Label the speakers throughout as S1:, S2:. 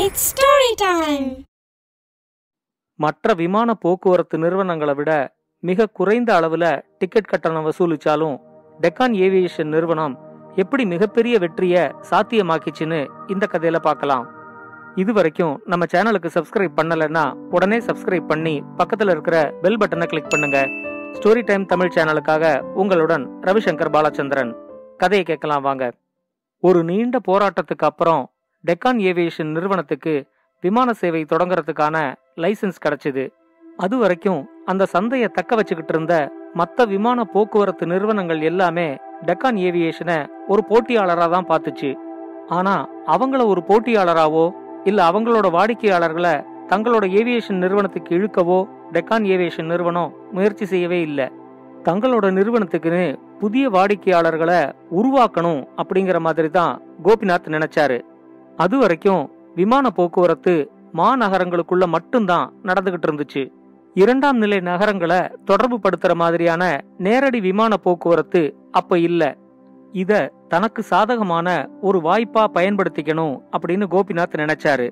S1: It's story time
S2: மற்ற விமான போக்குவரத்து நிறுவனங்களை விட மிக குறைந்த அளவுல டிக்கெட் கட்டணம் வசூலிச்சாலும் டெக்கான் ஏவியேஷன் நிறுவனம் எப்படி மிகப்பெரிய வெற்றிய சாத்தியமாக்கிச்சுன்னு இந்த கதையில பார்க்கலாம். இது வரைக்கும் நம்ம சேனலுக்கு சப்ஸ்கிரைப் பண்ணலைன்னா உடனே சப்ஸ்கிரைப் பண்ணி பக்கத்துல இருக்கிற பெல் பட்டனை கிளிக் பண்ணுங்க. ஸ்டோரி டைம் தமிழ் சேனலுக்காக உங்களுடன் ரவிசங்கர் பாலச்சந்திரன். கதையை கேட்கலாம் வாங்க. ஒரு நீண்ட போராட்டத்துக்கு அப்புறம் டெக்கான் ஏவியேஷன் நிறுவனத்துக்கு விமான சேவை தொடங்குறதுக்கான லைசன்ஸ் கிடைச்சது. அது வரைக்கும் அந்த சந்தையை தக்க வச்சுக்கிட்டு இருந்த மற்ற விமான போக்குவரத்து நிறுவனங்கள் எல்லாமே டெக்கான் ஏவியேஷனை ஒரு போட்டியாளரா தான் பார்த்துச்சு. ஆனா அவங்கள ஒரு போட்டியாளராவோ இல்ல அவங்களோட வாடிக்கையாளர்களை தங்களோட ஏவியேஷன் நிறுவனத்துக்கு இழுக்கவோ டெக்கான் ஏவியேஷன் நிறுவனம் முயற்சி செய்யவே இல்லை. தங்களோட நிறுவனத்துக்குன்னு புதிய வாடிக்கையாளர்களை உருவாக்கணும் அப்படிங்கிற மாதிரி தான் கோபிநாத் நினைச்சாரு. அது வரைக்கும் விமான போக்குவரத்து மாநகரங்களுக்குள்ள மட்டும்தான் நடந்துகிட்டு இருந்துச்சு. இரண்டாம் நிலை நகரங்களை தொடர்பு படுத்துற மாதிரியான நேரடி விமான போக்குவரத்து அப்ப இல்ல. இத தனக்கு சாதகமான ஒரு வாய்ப்பா பயன்படுத்திக்கணும் அப்படின்னு கோபிநாத் நினைச்சாரு.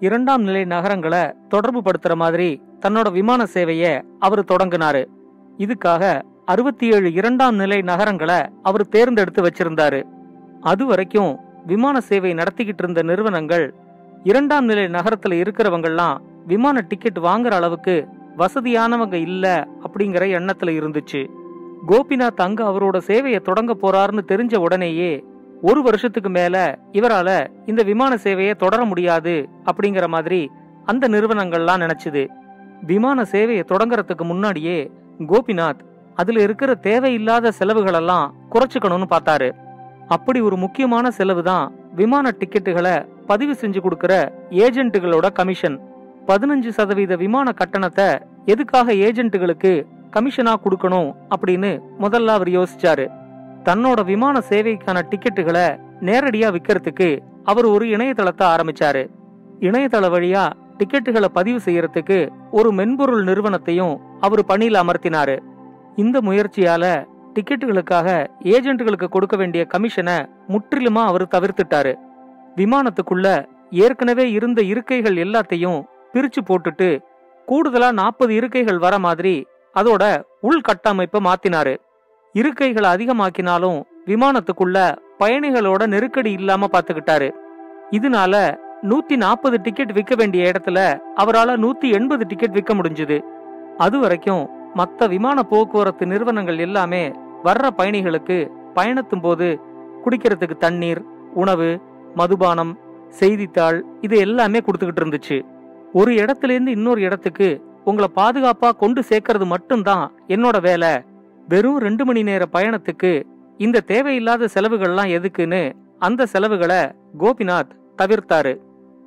S2: இரண்டாம் நிலை நகரங்களை தொடர்பு படுத்துற மாதிரி தன்னோட விமான சேவைய அவர் தொடங்கினாரு. இதுக்காக அறுபத்தி ஏழு இரண்டாம் நிலை நகரங்களை அவர் தேர்ந்தெடுத்து வச்சிருந்தாரு. அது வரைக்கும் விமான சேவை நடத்திக்கிட்டு இருந்த நிறுவனங்கள் இரண்டாம் நிலை நகரத்துல இருக்கிறவங்கெல்லாம் விமான டிக்கெட் வாங்குற அளவுக்கு வசதியானவங்க இல்ல அப்படிங்கிற எண்ணத்துல இருந்துச்சு. கோபிநாத் அங்க அவரோட சேவையை தொடங்க போறாருன்னு தெரிஞ்ச உடனேயே ஒரு வருஷத்துக்கு மேல இவரால இந்த விமான சேவையை தொடர முடியாது அப்படிங்கிற மாதிரி அந்த நிறுவனங்கள்லாம் நினைச்சுது. விமான சேவையை தொடங்கறதுக்கு முன்னாடியே கோபிநாத் அதுல இருக்கிற தேவையில்லாத செலவுகளெல்லாம் குறைச்சுக்கணும்னு பார்த்தாரு. அப்படி ஒரு முக்கியமான செலவு தான் விமான டிக்கெட்டுகளை பதிவு செஞ்சு கொடுக்கிற ஏஜென்ட்டுகளோட கமிஷன். பதினஞ்சு சதவீத விமான கட்டணத்தை எதுக்காக ஏஜென்ட்டுகளுக்கு கமிஷனா கொடுக்கணும் அப்படின்னு முதல்ல அவர் யோசிச்சாரு. தன்னோட விமான சேவைக்கான டிக்கெட்டுகளை நேரடியா விற்கிறதுக்கு அவர் ஒரு இணையதளத்தை ஆரம்பிச்சாரு. இணையதள வழியா டிக்கெட்டுகளை பதிவு செய்யறதுக்கு ஒரு மென்பொருள் நிறுவனத்தையும் அவர் பணியில் அமர்த்தினாரு. இந்த முயற்சியால டிக்கெட்டுகளுக்காக ஏஜென்ட்டுகளுக்கு கொடுக்க வேண்டிய கமிஷனை முற்றிலுமா அவர் தவிர்த்துட்டாரு. விமானத்துக்குள்ள ஏற்கனவே இருந்த இருக்கைகள் எல்லாத்தையும் பிரிச்சு போட்டுட்டு கூடுதலா நாற்பது இருக்கைகள் வர மாதிரி அதோட உள்கட்டமைப்பை மாத்தினாரு. இருக்கைகளை அதிகமாக்கினாலும் விமானத்துக்குள்ள பயணிகளோட நெருக்கடி இல்லாம பாத்துக்கிட்டாரு. இதனால நூத்தி நாற்பது டிக்கெட் விற்க வேண்டிய இடத்துல அவரால நூத்தி எண்பது டிக்கெட் விற்க முடிஞ்சது. அது வரைக்கும் மத்த விமான போக்குவரத்து நிறுவனங்கள் எல்லாமே வர்ற பயணிகளுக்கு பயணத்தும் போது குடிக்கிறதுக்கு தண்ணீர் உணவு மதுபானம் செய்தித்தாள் இது எல்லாமே கொடுத்துக்கிட்டு இருந்துச்சு. ஒரு இடத்துல இருந்து இன்னொரு இடத்துக்கு உங்களை பாதுகாப்பா கொண்டு சேர்க்கறது மட்டும்தான் என்னோட வேலை. வெறும் ரெண்டு மணி நேர பயணத்துக்கு இந்த தேவையில்லாத செலவுகள்லாம் எதுக்குன்னு அந்த செலவுகளை கோபிநாத் தவிர்த்தாரு.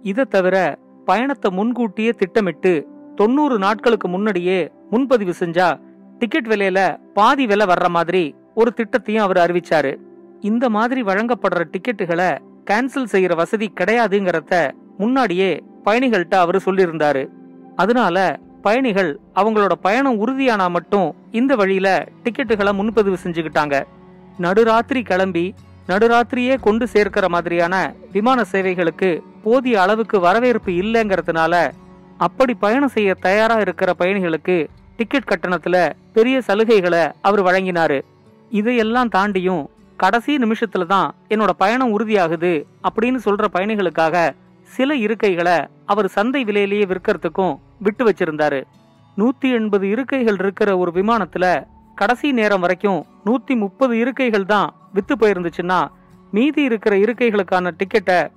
S2: இதை தவிர பயணத்தை முன்கூட்டியே திட்டமிட்டு தொண்ணூறு நாட்களுக்கு முன்னாடியே முன்பதிவு செஞ்சா டிக்கெட் விலையில பாதி விலை வர்ற மாதிரி ஒரு திட்டத்தையும் அவர் அறிவிச்சாரு. இந்த மாதிரி வழங்கப்படுற டிக்கெட்டுகளை கேன்சல் செய்யற வசதி கிடையாதுங்கிறத முன்னாடியே பயணிகள்கிட்ட அவரு சொல்லியிருந்தாரு. அதனால பயணிகள் அவங்களோட பயணம் உறுதியானா மட்டும் இந்த வழியில டிக்கெட்டுகளை முன்பதிவு செஞ்சுக்கிட்டாங்க. நடுராத்திரி கிளம்பி நடுராத்திரியே கொண்டு சேர்க்கிற மாதிரியான விமான சேவைகளுக்கு போதிய அளவுக்கு வரவேற்பு இல்லைங்கிறதுனால அப்படி பயணம் செய்ய தயாரா இருக்கிற பயணிகளுக்கு டிக்கெட் கட்டணத்துல பெரிய சலுகைகளை அவர் வழங்கினாரு. இதையெல்லாம் தாண்டியும் கடைசி நிமிஷத்துல தான் என்னோட பயணம் உறுதியாகுது அப்படின்னு சொல்ற பயணிகளுக்காக சில இருக்கைகளை அவர் சந்தை விலையிலேயே விற்கிறதுக்கும் விட்டு வச்சிருந்தாரு. நூத்தி எண்பது இருக்கைகள் இருக்கிற ஒரு விமானத்துல கடைசி நேரம் வரைக்கும் நூத்தி முப்பது இருக்கைகள் தான் வித்து போயிருந்துச்சுன்னா மீதி இருக்கிற இருக்கைகளுக்கான டிக்கெட்டை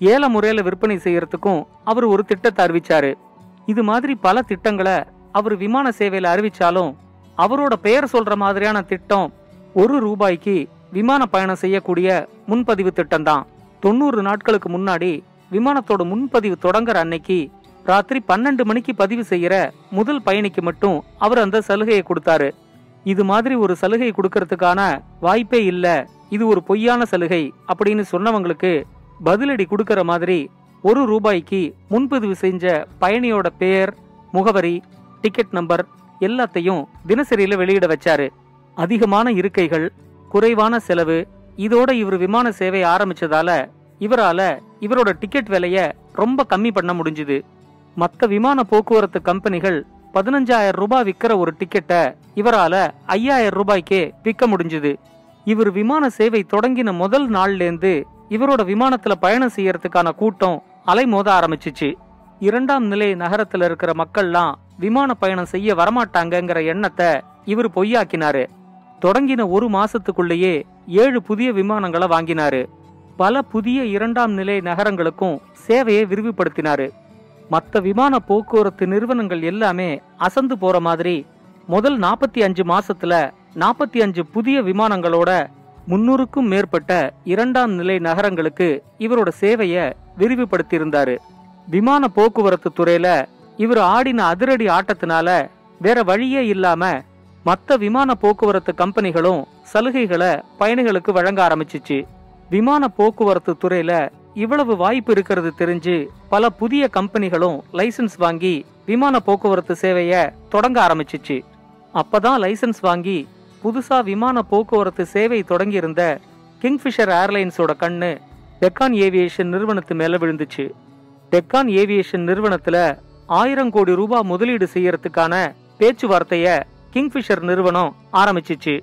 S2: ஏல முறையில விற்பனை செய்யறதுக்கும் அவர் ஒரு திட்டத்தை அறிவிச்சாரு. இது மாதிரி பல திட்டங்களை அவர் விமான சேவையில அறிவிச்சாலும் அவரோட பெயர் சொல்ற மாதிரியான திட்டம் ஒரு ரூபாய்க்கு விமான பயணம் செய்யக்கூடிய முன்பதிவு திட்டம் தான் தொண்ணூறு நாட்களுக்கு முன்னாடி விமானத்தோட முன்பதிவு தொடங்குற அன்னைக்கு ராத்திரி பன்னெண்டு மணிக்கு பதிவு செய்யற முதல் பயணிக்கு மட்டும் அவர் அந்த சலுகையை கொடுத்தாரு. இது மாதிரி ஒரு சலுகை கொடுக்கறதுக்கான வாய்ப்பே இல்ல. இது ஒரு பொய்யான சலுகை அப்படின்னு சொன்னவங்களுக்கு பதிலடி கொடுக்கற மாதிரி ஒரு ரூபாய்க்கு முன்பதிவு செஞ்ச பயணியோட பெயர் முகவரி டிக்கெட் நம்பர் எல்லாத்தையும் தினசரியில வெளியிட வச்சாரு. அதிகமான இருக்கைகள் குறைவான செலவு இதோட இவர் விமான சேவை ஆரம்பிச்சதால இவரால இவரோட டிக்கெட் விலைய ரொம்ப கம்மி பண்ண முடிஞ்சுது. மத்த விமான போக்குவரத்து கம்பெனிகள் பதினஞ்சாயிரம் ரூபாய் விற்கிற ஒரு டிக்கெட்டை இவரால ஐயாயிரம் ரூபாய்க்கே விற்க முடிஞ்சுது. இவர் விமான சேவை தொடங்கின முதல் நாள்லேருந்து இவரோட விமானத்துல பயணம் செய்யறதுக்கான கூட்டம் அலைமோத ஆரம்பிச்சிச்சு. இரண்டாம் நிலை நகரத்துல இருக்கிற மக்கள்லாம் விமான பயணம் செய்ய வரமாட்டாங்கங்கிற எண்ணத்தை இவர் பொய்யாக்கினாரு. தொடங்கின ஒரு மாசத்துக்குள்ளேயே ஏழு புதிய விமானங்களை வாங்கினாரு. பல புதிய இரண்டாம் நிலை நகரங்களுக்கும் சேவையை விரிவுபடுத்தினாரு. மற்ற விமான போக்குவரத்து நிறுவனங்கள் எல்லாமே அசந்து போற மாதிரி முதல் நாற்பத்தி அஞ்சு மாசத்துல நாற்பத்தி அஞ்சு புதிய விமானங்களோட முன்னூறுக்கும் மேற்பட்ட இரண்டாம் நிலை நகரங்களுக்கு இவரோட சேவையை விரிவுபடுத்தியிருந்தாரு. விமான போக்குவரத்து துறையில இவர் ஆடின அதிரடி ஆட்டத்தினால வேற வழியே இல்லாம மத்த விமான போக்குவரத்து கம்பெனிகளும் சலுகைகளை பயணிகளுக்கு வழங்க ஆரம்பிச்சிச்சு. விமான போக்குவரத்து துறையில இவ்வளவு வாய்ப்பு இருக்கிறது தெரிஞ்சு பல புதிய கம்பெனிகளும் லைசன்ஸ் வாங்கி விமான போக்குவரத்து சேவைய தொடங்க ஆரம்பிச்சிச்சு. அப்பதான் லைசன்ஸ் வாங்கி புதுசா விமான போக்குவரத்து சேவை தொடங்கியிருந்த கிங்ஃபிஷர் ஏர்லைன்ஸோட கண்ணு டெக்கான் ஏவியேஷன் நிறுவனத்து மேல விழுந்துச்சு. டெக்கான் ஏவியேஷன் நிறுவனத்துல ஆயிரம் கோடி ரூபாய் முதலீடு செய்யறதுக்கான பேச்சுவார்த்தைய கிங்ஃபிஷர் நிறுவனம் ஆரம்பிச்சிச்சு.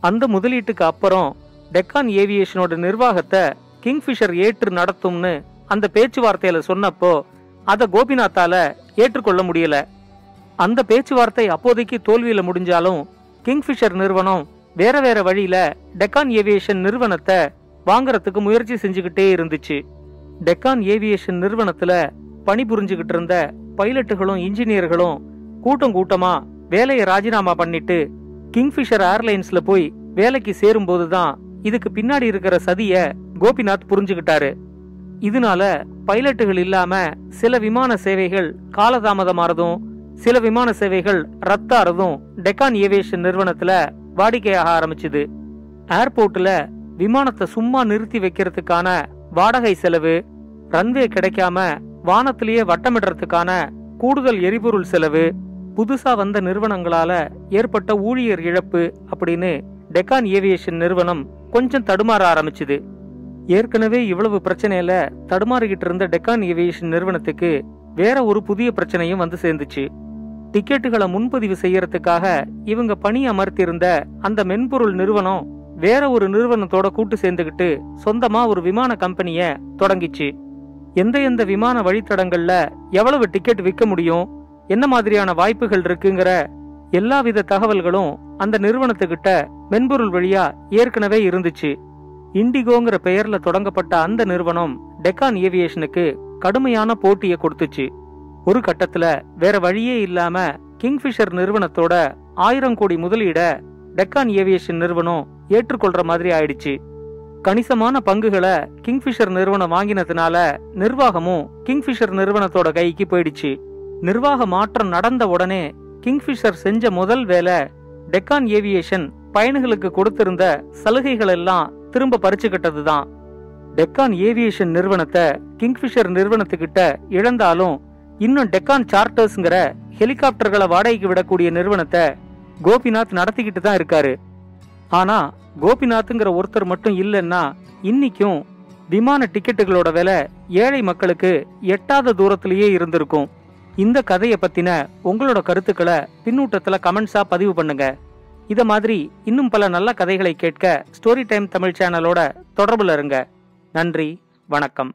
S2: அந்த முதலீட்டுக்கு அப்புறம் டெக்கான் ஏவியேஷனோட நிர்வாகத்தை கிங்ஃபிஷர் ஏற்று நடத்தும்னு அந்த பேச்சுவார்த்தையில சொன்னப்போ அத கோபிநாத்தால ஏற்றுக்கொள்ள முடியல. அந்த பேச்சுவார்த்தை அப்போதைக்கு தோல்வியில முடிஞ்சாலும் கிங்ஃபிஷர் நிறுவனம் வேற வேற வழியில டெக்கான் ஏவியேஷன் நிறுவனத்தை வாங்குறதுக்கு முயற்சி செஞ்சுக்கிட்டே இருந்துச்சு. டெக்கான் ஏவியேஷன் நிறுவனத்துல பணிபுரிஞ்சுகிட்டு இருந்த பைலட்டுகளும் இன்ஜினியர்களும் கூட்டம் கூட்டமா வேலையை ராஜினாமா பண்ணிட்டு கிங்ஃபிஷர் ஏர்லைன்ஸ்ல போய் வேலைக்கு சேரும்போது தான் இதுக்கு பின்னாடி இருக்கிற சதிய கோபிநாத் புரிஞ்சுகிட்டாரு இதனால பைலட்டுகள் இல்லாம சில விமான சேவைகள் காலதாமதமாறதும் சில விமான சேவைகள் ரத்தாரதும் டெக்கான் ஏவியேஷன் நிறுவனத்துல வாடிக்கையாக ஆரம்பிச்சுது. ஏர்போர்ட்ல விமானத்தை சும்மா நிறுத்தி வைக்கிறதுக்கான வாடகை செலவு ரன்வே கிடைக்காம வானத்திலேயே வட்டமிடுறதுக்கான கூடுதல் எரிபொருள் செலவு புதுசா வந்த நிறுவனங்களால ஏற்பட்ட ஊழியர் இழப்பு அப்படின்னு டெக்கான் ஏவியேஷன் நிறுவனம் கொஞ்சம் தடுமாற ஆரம்பிச்சுது. ஏற்கனவே இவ்வளவு பிரச்சனையில தடுமாறிக்கிட்டு இருந்த டெக்கான் ஏவியேஷன் நிறுவனத்துக்கு வேற ஒரு புதிய பிரச்சனையும் வந்து சேர்ந்துச்சு. டிக்கெட்டுகளை முன்பதிவு செய்யறதுக்காக இவங்க பணி அமர்த்தியிருந்த அந்த மென்பொருள் நிறுவனம் வேற ஒரு நிறுவனத்தோட கூட்டு சேர்ந்துகிட்டு சொந்தமா ஒரு விமான கம்பெனிய தொடங்கிச்சு. எந்த எந்த விமான வழித்தடங்கள்ல எவ்வளவு டிக்கெட் விற்க முடியும் என்ன மாதிரியான வாய்ப்புகள் இருக்குங்கிற எல்லாவித தகவல்களும் அந்த நிறுவனத்துக்கிட்ட மென்பொருள் வழியா ஏற்கனவே இருந்துச்சு. இண்டிகோங்கிற பெயர்ல தொடங்கப்பட்ட அந்த நிறுவனம் டெக்கான் ஏவியேஷனுக்கு கடுமையான போட்டியை கொடுத்துச்சு. ஒரு கட்டத்துல வேற வழியே இல்லாம கிங்ஃபிஷர் நிறுவனத்தோட ஆயிரம் கோடி முதலீட டெக்கான் ஏவியேஷன் நிறுவனம் ஏற்றுக்கொள்ற மாதிரி ஆயிடுச்சு. கணிசமான பங்குகளை கிங்ஃபிஷர் நிறுவனம் வாங்கினதுனால நிர்வாகமும் கிங்ஃபிஷர் நிறுவனத்தோட கைக்கு போயிடுச்சு. நிர்வாக மாற்றம் நடந்த உடனே கிங்ஃபிஷர் செஞ்ச முதல் வேலை டெக்கான் ஏவியேஷன் பயணிகளுக்கு கொடுத்திருந்த சலுகைகள் எல்லாம் திரும்ப பறிச்சுக்கிட்டதுதான் டெக்கான் ஏவியேஷன் நிறுவனத்தை கிங்ஃபிஷர் நிறுவனத்துக்கிட்ட இழந்தாலும் இன்னும் டெக்கான் சார்ட்டர்ஸ்ங்கிற ஹெலிகாப்டர்களை வாடகைக்கு விடக்கூடிய நிறுவனத்தை கோபிநாத் நடத்திக்கிட்டு தான் இருக்காரு. ஆனா கோபிநாத்ங்கிற ஒருத்தர் மட்டும் இல்லைன்னா இன்னைக்கும் விமான டிக்கெட்டுகளோட விலை ஏழை மக்களுக்கு எட்டாத தூரத்திலேயே இருந்திருக்கும். இந்த கதையை பத்தின உங்களோட கருத்துக்களை பின்னூட்டத்துல கமெண்ட்ஸா பதிவு பண்ணுங்க. இத மாதிரி இன்னும் பல நல்ல கதைகளை கேட்க ஸ்டோரி டைம் தமிழ் சேனலோட தொடர்புல இருங்க. நன்றி வணக்கம்.